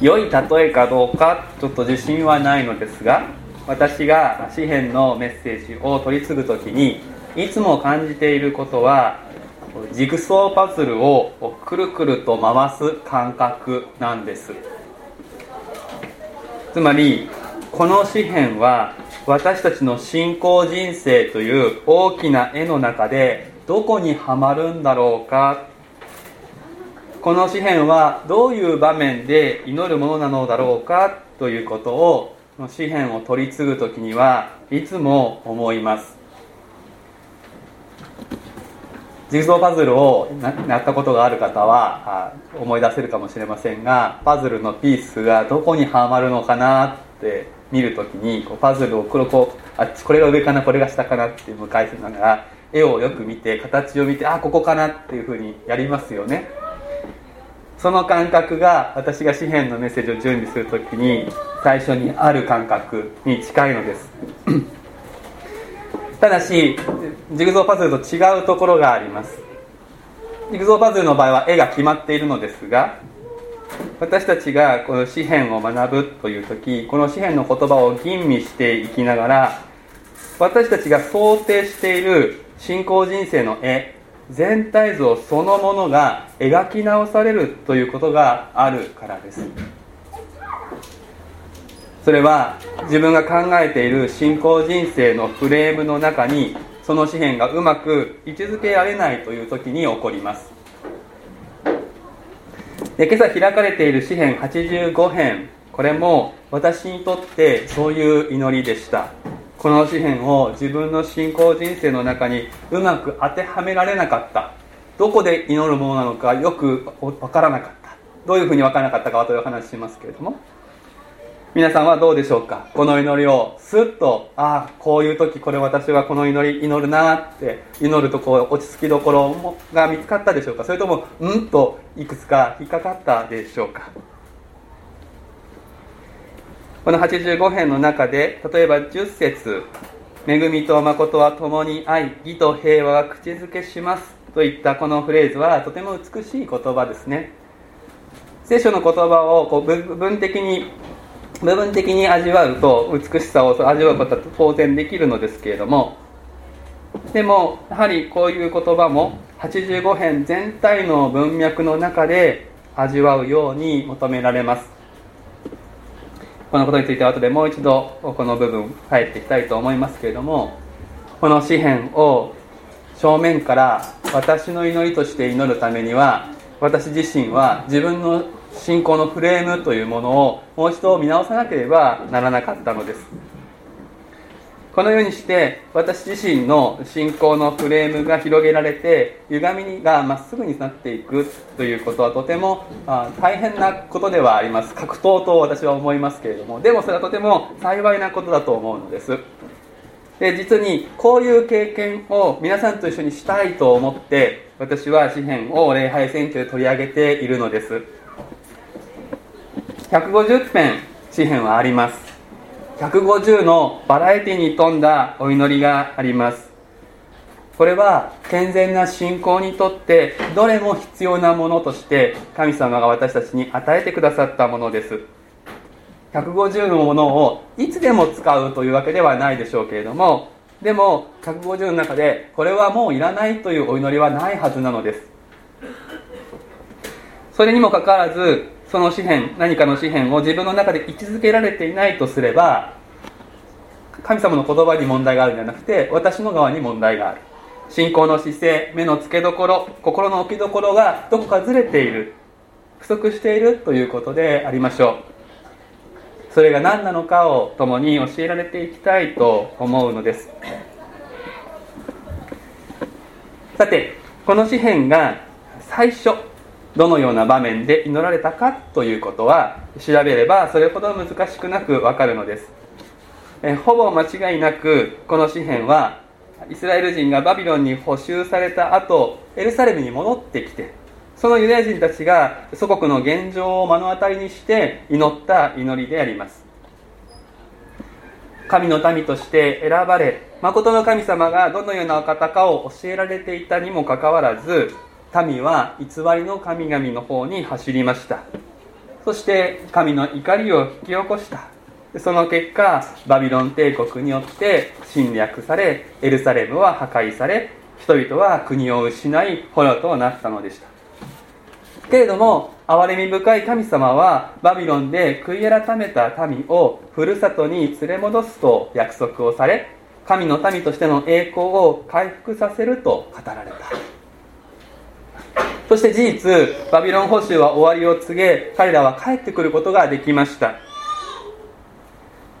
良い例えかどうかちょっと自信はないのですが私が詩篇のメッセージを取り次ぐ時にいつも感じていることはジグソーパズルをくるくると回す感覚なんです。つまりこの詩篇は私たちの信仰人生という大きな絵の中でどこにはまるんだろうかこの詩篇はどういう場面で祈るものなのだろうかということをこの詩篇を取り継ぐ時にはいつも思いますジグソーパズルをやったことがある方は思い出せるかもしれませんがパズルのピースがどこにはまるのかなって見るときにこうパズルをここあこれが上かなこれが下かなって向かいながら絵をよく見て形を見てあここかなっていうふうにやりますよね。その感覚が私が紙幣のメッセージを準備するときに最初にある感覚に近いのです。ただしジグゾーパズルと違うところがあります。ジグゾーパズルの場合は絵が決まっているのですが私たちがこの詩篇を学ぶという時この詩篇の言葉を吟味していきながら私たちが想定している信仰人生の絵全体像そのものが描き直されるということがあるからです。それは自分が考えている信仰人生のフレームの中にその紙幣がうまく位置づけられないという時に起こります。で今朝開かれている詩編85編。これも私にとってそういう祈りでした。この詩篇を自分の信仰人生の中にうまく当てはめられなかった。どこで祈るものなのかよく分からなかった。どういうふうに分からなかったかはという話しますけれども。皆さんはどうでしょうか？この祈りをスッとああこういう時これ私はこの祈り祈るなって祈るとこう落ち着きどころが見つかったでしょうか？それともうんといくつか引っかかったでしょうか？この85編の中で例えば10節恵みと誠は共に愛義と平和が口づけします」といったこのフレーズはとても美しい言葉ですね。聖書の言葉をこう部分的に部分的に味わうと美しさを味わうことは当然できるのですけれども。でもやはりこういう言葉も85編全体の文脈の中で味わうように求められます。このことについては後でもう一度この部分入っていきたいと思いますけれどもこの詩篇を正面から私の祈りとして祈るためには私自身は自分の信仰のフレームというものをもう一度見直さなければならなかったのです。このようにして私自身の信仰のフレームが広げられて歪みがまっすぐになっていくということはとてもあ大変なことではあります。格闘と私は思いますけれどもでもそれはとても幸いなことだと思うのです。で実にこういう経験を皆さんと一緒にしたいと思って私は詩篇を礼拝選挙で取り上げているのです。150編詩篇はあります。150のバラエティに富んだお祈りがあります。これは健全な信仰にとってどれも必要なものとして神様が私たちに与えてくださったものです。150のものをいつでも使うというわけではないでしょうけれどもでも150の中でこれはもういらないというお祈りはないはずなのです。それにもかかわらずその詩篇何かの詩篇を自分の中で位置づけられていないとすれば神様の言葉に問題があるんじゃなくて私の側に問題がある。信仰の姿勢目の付けどころ心の置きどころがどこかずれている。不足しているということでありましょう。それが何なのかを共に教えられていきたいと思うのです。さてこの詩篇が最初。どのような場面で祈られたかということは調べればそれほど難しくなくわかるのです。えほぼ間違いなくこの詩篇はイスラエル人がバビロンに捕囚された後エルサレムに戻ってきてそのユダヤ人たちが祖国の現状を目の当たりにして祈った祈りであります。神の民として選ばれ誠の神様がどのようなお方かを教えられていたにもかかわらず民は偽りの神々の方に走りました。そして神の怒りを引き起こした。その結果バビロン帝国によって侵略されエルサレムは破壊され人々は国を失い捕虜となったのでした。けれども憐れみ深い神様はバビロンで悔い改めた民をふるさとに連れ戻すと約束をされ神の民としての栄光を回復させると語られた。そして事実バビロン捕囚は終わりを告げ彼らは帰ってくることができました。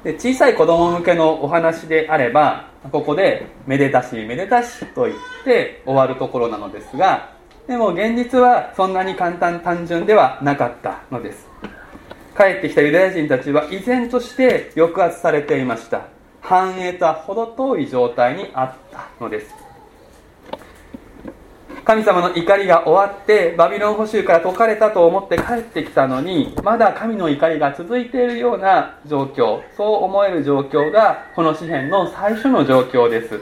で小さい子供向けのお話であればここで「めでたしめでたし」と言って終わるところなのですがでも現実はそんなに簡単単純ではなかったのです。帰ってきたユダヤ人たちは依然として抑圧されていました。繁栄とは程遠い状態にあったのです。神様の怒りが終わってバビロン捕囚から解かれたと思って帰ってきたのにまだ神の怒りが続いているような状況そう思える状況がこの詩篇の最初の状況です。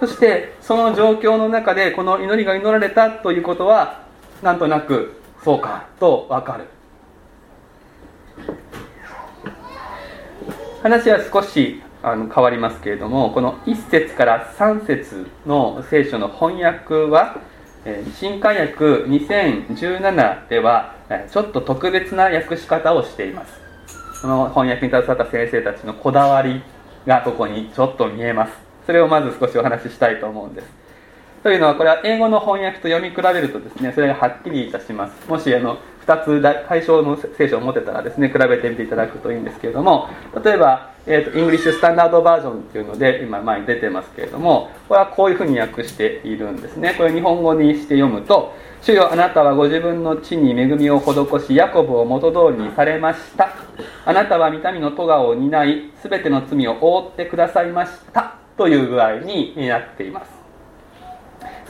そしてその状況の中でこの祈りが祈られたということはなんとなくそうかと分かる。話は少しあの変わりますけれどもこの1節から3節の聖書の翻訳は新刊訳2017ではちょっと特別な訳し方をしています。その翻訳に携わった先生たちのこだわりがここにちょっと見えます。それをまず少しお話ししたいと思うんです。というのはこれは英語の翻訳と読み比べるとですねそれがはっきりいたします。もしあの2つ対象の聖書を持てたらですね比べてみていただくといいんですけれども例えば、えーと、イングリッシュスタンダードバージョンっていうので今前に出てますけれどもこれはこういうふうに訳しているんですね。これ日本語にして読むと「主よあなたはご自分の地に恵みを施しヤコブを元通りにされました」「あなたは御民の咎を担い全ての罪を覆ってくださいました」という具合になっています。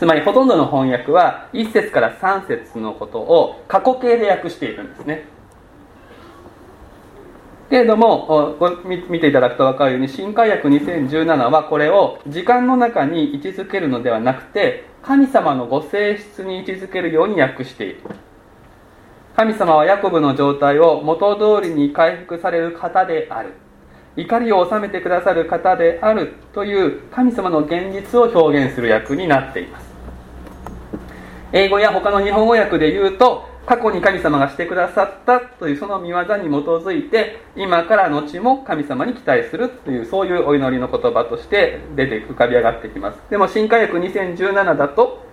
つまりほとんどの翻訳は1節から3節のことを過去形で訳しているんですね。けれども見ていただくと分かるように新海訳2017はこれを時間の中に位置づけるのではなくて神様のご性質に位置づけるように訳している。神様はヤコブの状態を元通りに回復される方である。怒りを収めてくださる方であるという神様の現実を表現する役になっています。英語や他の日本語訳で言うと過去に神様がしてくださったというその見業に基づいて今から後も神様に期待するというそういうお祈りの言葉として出て浮かび上がってきます。でも新科学2017だと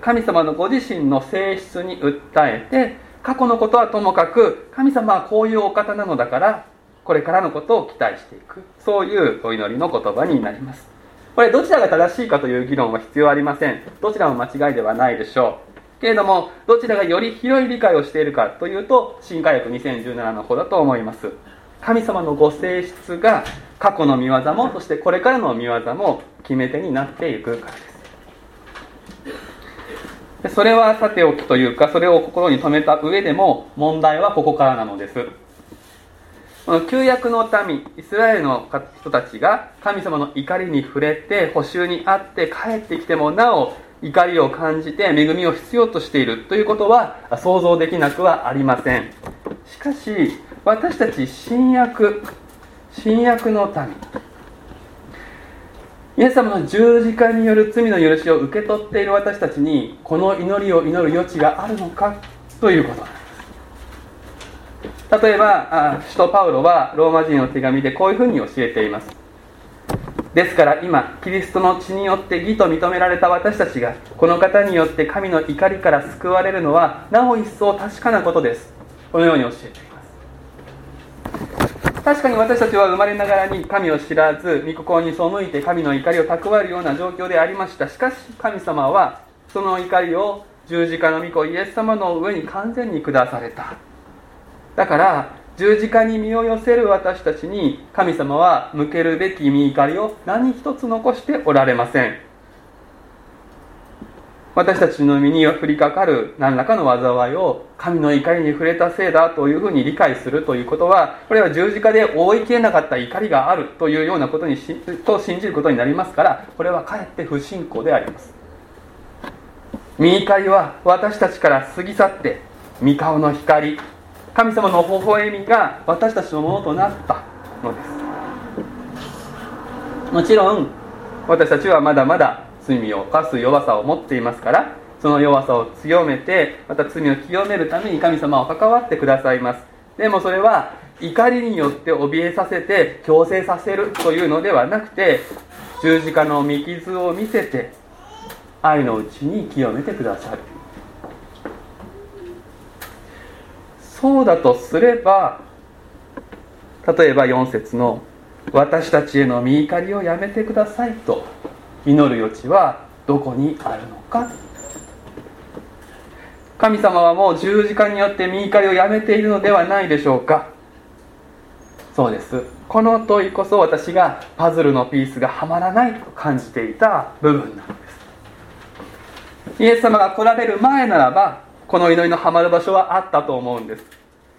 神様のご自身の性質に訴えて過去のことはともかく神様はこういうお方なのだからこれからのことを期待していく。そういうお祈りの言葉になります。これどちらが正しいかという議論は必要ありません。どちらも間違いではないでしょう。けれどもどちらがより広い理解をしているかというと新科学2017の方だと思います。神様のご性質が過去の見業もそしてこれからの見業も決め手になっていくからです。それはさておきというかそれを心に留めた上でも問題はここからなのです。この旧約の民イスラエルの人たちが神様の怒りに触れて補修にあって帰ってきてもなお怒りを感じて恵みを必要としている。ということは想像できなくはありません。しかし私たち新約新約の民イエス様の十字架による罪の許しを受け取っている私たちにこの祈りを祈る余地があるのか？ということ。です例えば使徒パウロはローマ人の手紙でこういうふうに教えています。ですから今キリストの血によって義と認められた私たちがこの方によって神の怒りから救われるのはなお一層確かなことです。このように教えています。確かに私たちは生まれながらに神を知らず御心に背いて神の怒りを蓄えるような状況でありました。しかし神様はその怒りを十字架の御子イエス様の上に完全に下された。だから十字架に身を寄せる私たちに神様は向けるべき見怒りを何一つ残しておられません。私たちの身に降りかかる何らかの災いを神の怒りに触れたせいだというふうに理解するということはこれは十字架で覆いきれなかった怒りがあるというようなことにしと信じることになりますからこれはかえって不信仰であります。見怒りは私たちから過ぎ去って御顔の光神様の微笑みが私たちのものとなった。のですもちろん私たちはまだまだ罪を犯す弱さを持っていますからその弱さを強めてまた罪を清めるために神様は関わってくださいます。でもそれは怒りによって怯えさせて強制させるというのではなくて十字架の見傷を見せて愛のうちに清めてくださる。そうだとすれば例えば4節の「私たちへの見怒りをやめてください」と祈る余地はどこにあるのか。神様はもう十字架によって見怒りをやめているのではないでしょうか。そうです。この問いこそ私がパズルのピースがはまらないと感じていた部分なのです。イエス様が来られる前ならばこの祈りのハマる場所はあったと思うんです。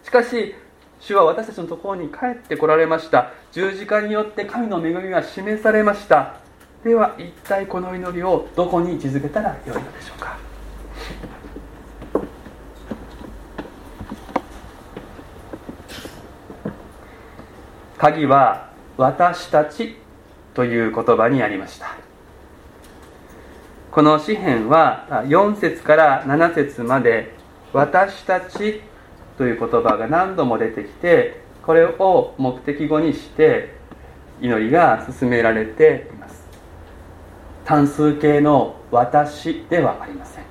しかし主は私たちのところに帰ってこられました。十字架によって神の恵みが示されました。では一体この祈りをどこに位置づけたらよいのでしょうか。鍵は「私たち」という言葉にありました。この詩篇は4節から7節まで「私たち」という言葉が何度も出てきてこれを目的語にして祈りが進められています。単数形の「私」ではありません。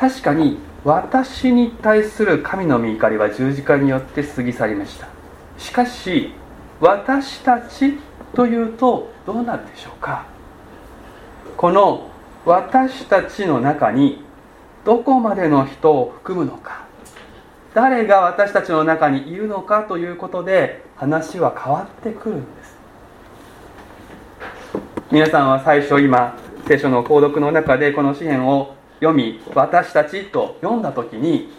確かに私に対する神の御怒りは十字架によって過ぎ去りました。しかし私たちというとどうなるでしょうか？この私たちの中にどこまでの人を含むのか？誰が私たちの中にいるのかということで話は変わってくるんです。皆さんは最初今聖書の購読の中でこの詩篇を読み私たちと読んだ時に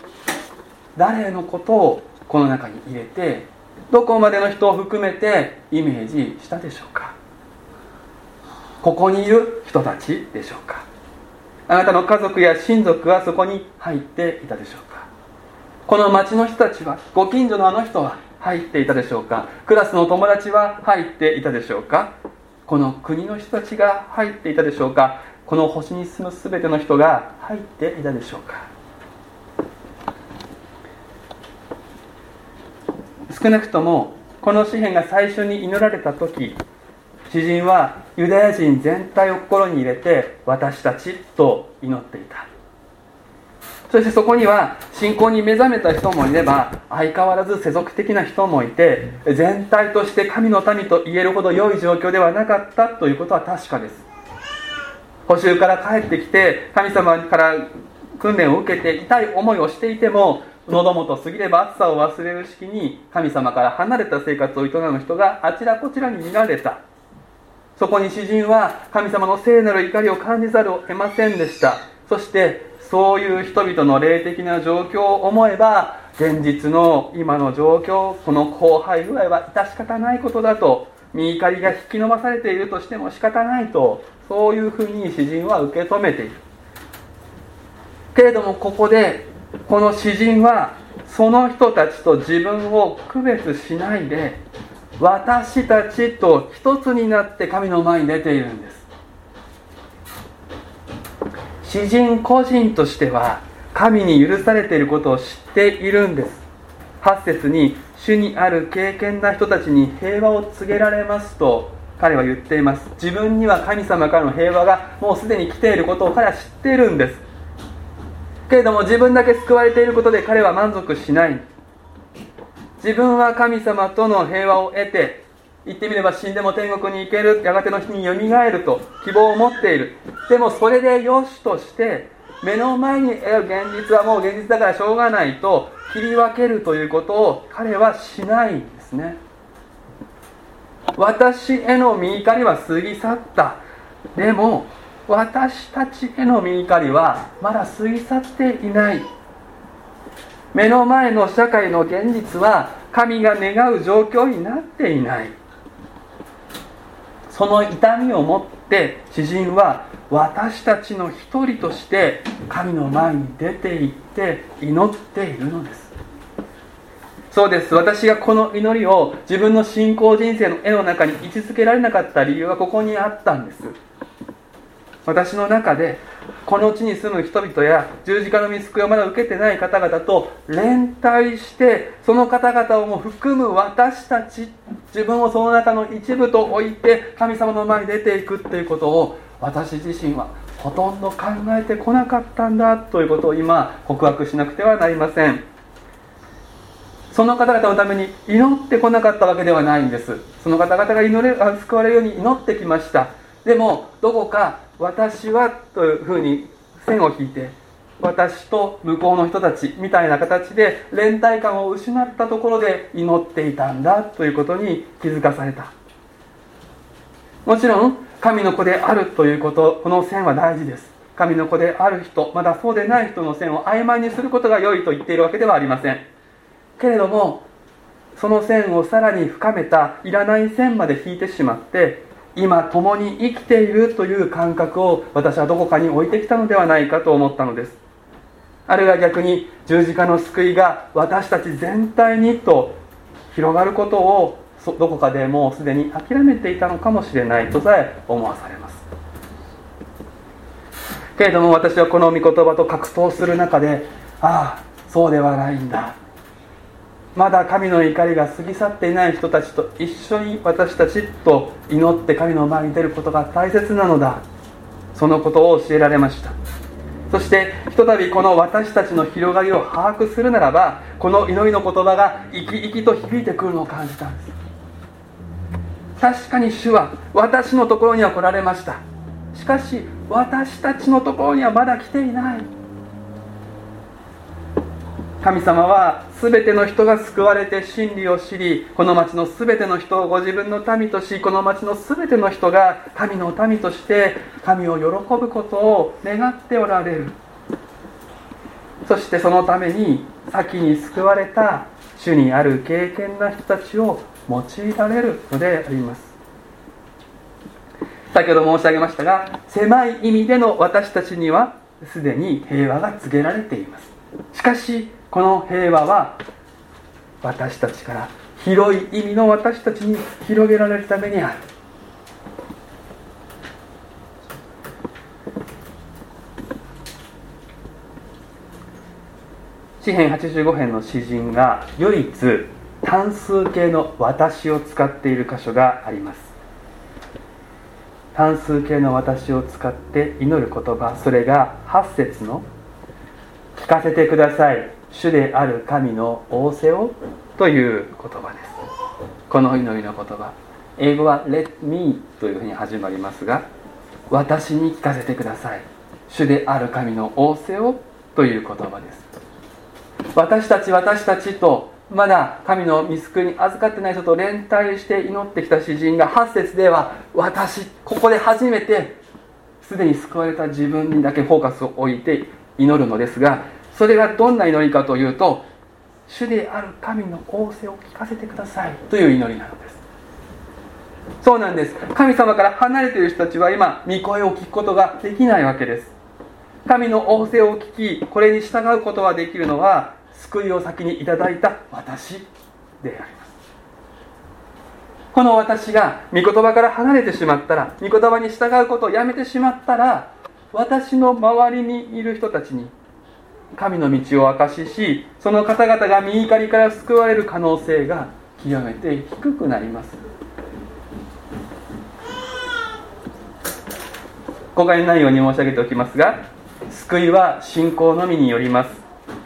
誰のことをこの中に入れてどこまでの人を含めてイメージしたでしょうか？ここにいる人たちでしょうか？あなたの家族や親族はそこに入っていたでしょうか？この町の人たちはご近所のあの人は入っていたでしょうか？クラスの友達は入っていたでしょうか？この国の人たちが入っていたでしょうか？この星に住む全ての人が入っていたでしょうか？少なくともこの詩篇が最初に祈られた時詩人はユダヤ人全体を心に入れて私たちと祈っていた。そしてそこには信仰に目覚めた人もいれば相変わらず世俗的な人もいて全体として神の民と言えるほど良い状況ではなかったということは確かです。補修から帰ってきて神様から訓練を受けて痛い思いをしていても喉元過ぎれば暑さを忘れる式に神様から離れた生活を営む人があちらこちらに見られた。そこに詩人は神様の聖なる怒りを感じざるを得ませんでした。そしてそういう人々の霊的な状況を思えば現実の今の状況この荒廃具合は致し方ないことだと身怒りが引き伸ばされているとしても仕方ないとそういうふうに詩人は受け止めている。けれどもここでこの詩人はその人たちと自分を区別しないで私たちと一つになって神の前に出ているんです。詩人個人としては神に許されていることを知っているんです。8節に主にある敬虔な人たちに平和を告げられますと彼は言っています。自分には神様からの平和がもうすでに来ていることを彼は知っているんです。けれども自分だけ救われていることで彼は満足しない。自分は神様との平和を得て言ってみれば死んでも天国に行ける。やがての日によみがえると希望を持っている。でもそれでよしとして目の前に得る現実はもう現実だからしょうがないと切り分けるということを彼はしないんですね。私への見怒りは過ぎ去った。でも私たちへの見怒りはまだ過ぎ去っていない。目の前の社会の現実は神が願う状況になっていない。その痛みを持って詩人は私たちの一人として神の前に出て行って祈っているのです。そうです。私がこの祈りを自分の信仰人生の絵の中に位置づけられなかった理由はここにあったんです。私の中でこの地に住む人々や十字架の見救いをまだ受けてない方々と連帯してその方々をも含む私たち自分をその中の一部と置いて神様の前に出ていくっていうことを私自身はほとんど考えてこなかったんだということを今告白しなくてはなりません。その方々のために祈ってこなかったわけではないんですその方々が祈れ救われるように祈ってきました。でもどこか私はというふうに線を引いて私と向こうの人たちみたいな形で連帯感を失ったところで祈っていたんだということに気づかされた。もちろん神の子であるということこの線は大事です。神の子である人まだそうでない人の線を曖昧にすることが良いと言っているわけではありません。けれどもその線をさらに深めたいらない線まで引いてしまって今共に生きているという感覚を私はどこかに置いてきたのではないかと思ったのです。あるいは逆に十字架の救いが私たち全体にと広がることをどこかでもうすでに諦めていたのかもしれないとさえ思わされます。けれども私はこの御言葉と格闘する中でああそうではないんだ。まだ神の怒りが過ぎ去っていない人たちと一緒に私たちと祈って神の前に出ることが大切なのだ。そのことを教えられました。そしてひとたびこの私たちの広がりを把握するならばこの祈りの言葉が生き生きと響いてくるのを感じたんです。確かに主は私のところには来られました。しかし私たちのところにはまだ来ていない。神様は全ての人が救われて真理を知りこの町の全ての人をご自分の民としこの町の全ての人が神の民として神を喜ぶことを願っておられる。そしてそのために先に救われた主にある敬虔な人たちを用いられるのであります。先ほど申し上げましたが狭い意味での私たちにはすでに平和が告げられています。しかしこの平和は私たちから広い意味の私たちに広げられるためにある。詩編85編の詩人が唯一単数形の「私」を使っている箇所があります。単数形の「私」を使って祈る言葉それが8節の「聞かせてください。主である神の仰せをという言葉です。この祈りの言葉。英語は Let me というふうに始まりますが私に聞かせてください。主である神の仰せをという言葉です。私たち私たちとまだ神の見救いに預かってない人と連帯して祈ってきた詩人が8節では私ここで初めてすでに救われた自分にだけフォーカスを置いて祈るのですがそれがどんな祈りかというと主である神の仰せを聞かせてくださいという祈りなのです。そうなんです。神様から離れている人たちは今御声を聞くことができないわけです。神の仰せを聞きこれに従うことができるのは救いを先にいただいた私であります。この私が御言葉から離れてしまったら御言葉に従うことをやめてしまったら私の周りにいる人たちに神の道を明かししその方々が右怒りから救われる可能性が極めて低くなります。公開内容に申し上げておきますが救いは信仰のみによります。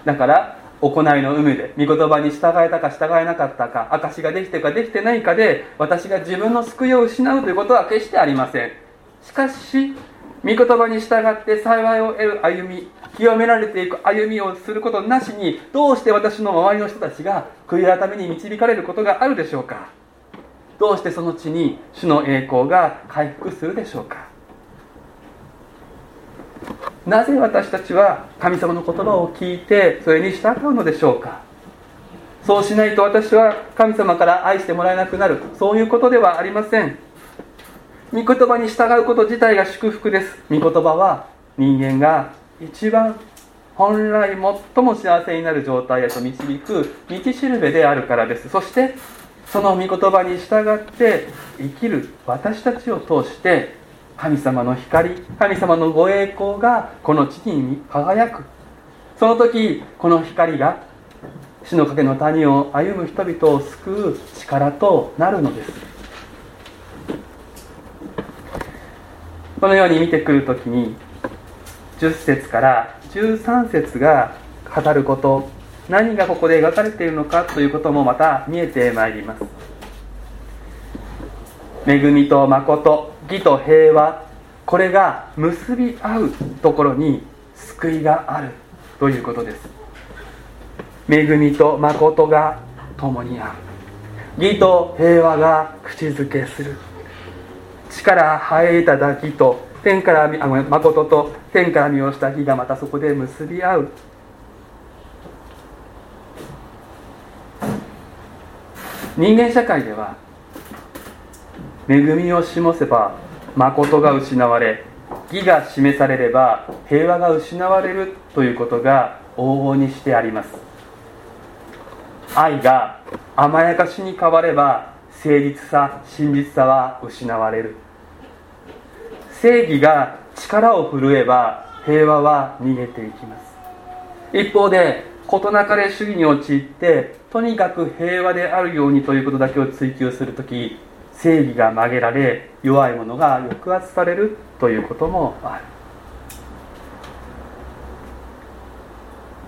だから行いの有無で御言葉に従えたか従えなかったか証ができてかできてないかで私が自分の救いを失うということは決してありません。しかし御言葉に従って幸いを得る歩み清められていく歩みをすることなしにどうして私の周りの人たちが悔い改めに導かれることがあるでしょうか？どうしてその地に主の栄光が回復するでしょうか？なぜ私たちは神様の言葉を聞いてそれに従うのでしょうか？そうしないと私は神様から愛してもらえなくなる。そういうことではありません。御言葉に従うこと自体が祝福です。御言葉は人間が一番本来最も幸せになる状態へと導く道しるべであるからです。そしてその御言葉に従って生きる私たちを通して神様の光神様のご栄光がこの地に輝く。その時この光が死の影の谷を歩む人々を救う力となるのです。このように見てくるときに10節から13節が語ること。何がここで描かれているのかということもまた見えてまいります。恵みと誠義と平和。これが結び合うところに救いがあるということです。恵みと誠が共にある。義と平和が口づけする。地から生えただ義と天からあ誠と天から見下ろした義がまたそこで結び合う。人間社会では恵みを示せば誠が失われ義が示されれば平和が失われるということが往々にしてあります。愛が甘やかしに変われば誠実さ真実さは失われる。正義が力を振るえば平和は逃げていきます。一方で事なかれ主義に陥ってとにかく平和であるようにということだけを追求する時正義が曲げられ弱い者が抑圧されるということもある。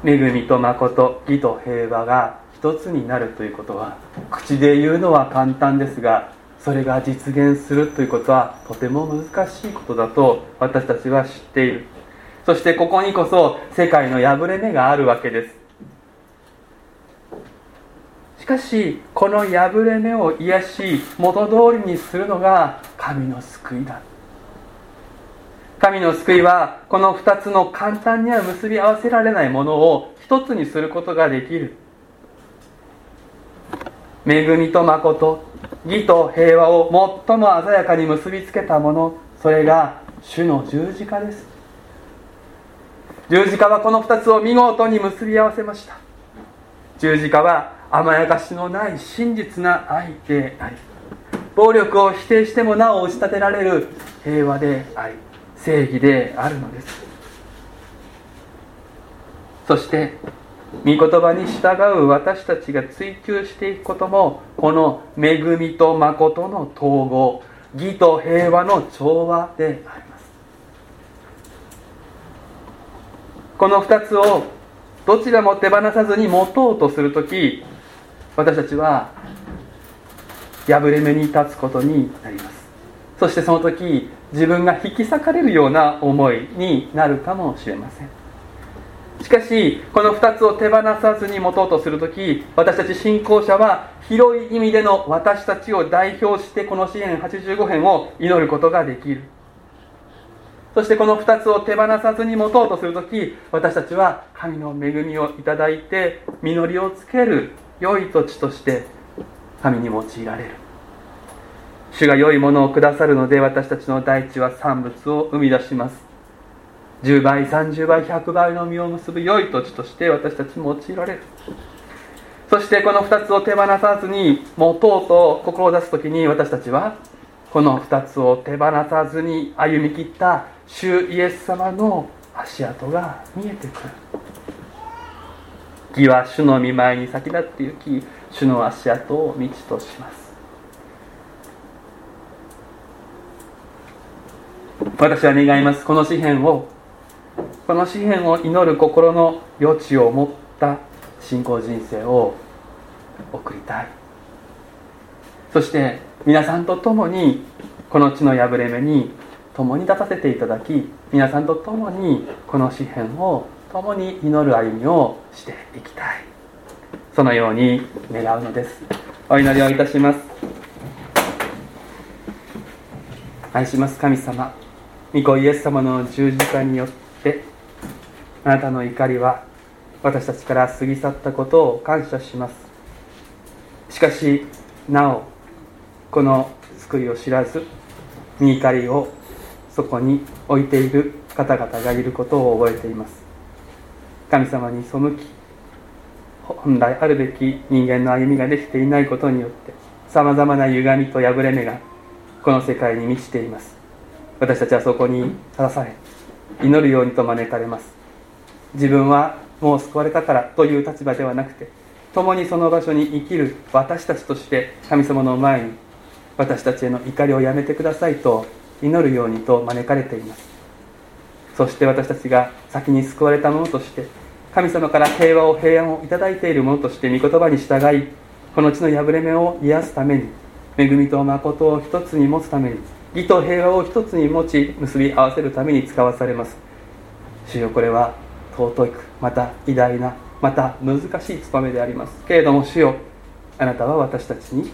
恵みと誠義と平和が一つになるということは口で言うのは簡単ですがそれが実現するということはとても難しいことだと私たちは知っている。そしてここにこそ世界の破れ目があるわけです。しかしこの破れ目を癒し元通りにするのが神の救いだ。神の救いはこの2つの簡単には結び合わせられないものを一つにすることができる。恵みと誠義と平和を最も鮮やかに結びつけたものそれが主の十字架です。十字架はこの2つを見事に結び合わせました。十字架は甘やかしのない真実な愛であり暴力を否定してもなお押し立てられる平和であり正義であるのです。そして御言葉に従う私たちが追求していくこともこの恵みと誠の統合義と平和の調和であります。この2つをどちらも手放さずに持とうとする時私たちは破れ目に立つことになります。そしてその時自分が引き裂かれるような思いになるかもしれません。しかしこの2つを手放さずに持とうとする時私たち信仰者は広い意味での私たちを代表してこの詩篇85編を祈ることができる。そしてこの2つを手放さずに持とうとする時私たちは神の恵みをいただいて実りをつける良い土地として神に用いられる。主が良いものをくださるので私たちの大地は産物を生み出します。10倍30倍100倍の実を結ぶ良い土地として私たち用いられる。そしてこの2つを手放さずに持とうと志す時に私たちはこの2つを手放さずに歩み切った主イエス様の足跡が見えてくる。義は主の見舞いに先立って行き主の足跡を道とします。私は願います。この詩篇をこの詩篇を祈る心の余地を持った信仰人生を送りたい。そして皆さんと共にこの地の破れ目に共に立たせていただき皆さんと共にこの詩篇を共に祈る歩みをしていきたい。そのように願うのです。お祈りをいたします。愛します神様御子イエス様の十字架によってあなたの怒りは私たちから過ぎ去ったことを感謝します。しかしなおこの救いを知らず御怒りをそこに置いている方々がいることを覚えています。神様に背き本来あるべき人間の歩みができていないことによってさまざまな歪みと破れ目がこの世界に満ちています。私たちはそこに正され祈るようにと招かれます。自分はもう救われたからという立場ではなくて共にその場所に生きる私たちとして神様の前に私たちへの怒りをやめてくださいと祈るようにと招かれています。そして私たちが先に救われたものとして神様から平和を平安をいただいているものとして御言葉に従いこの地の破れ目を癒すために恵みと誠を一つに持つために義と平和を一つに持ち結び合わせるために使わされます。主よこれは尊くまた偉大なまた難しい務めであります。けれども主よあなたは私たちに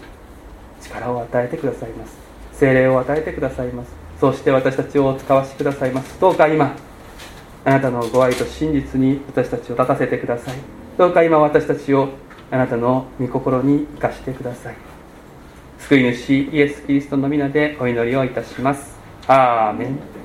力を与えてくださいます。精霊を与えてくださいます。そして私たちをお使わしくださいます。どうか今あなたのご愛と真実に私たちを立たせてください。どうか今私たちをあなたの御心に生かしてください。救い主イエス・キリストの皆でお祈りをいたします。アーメン。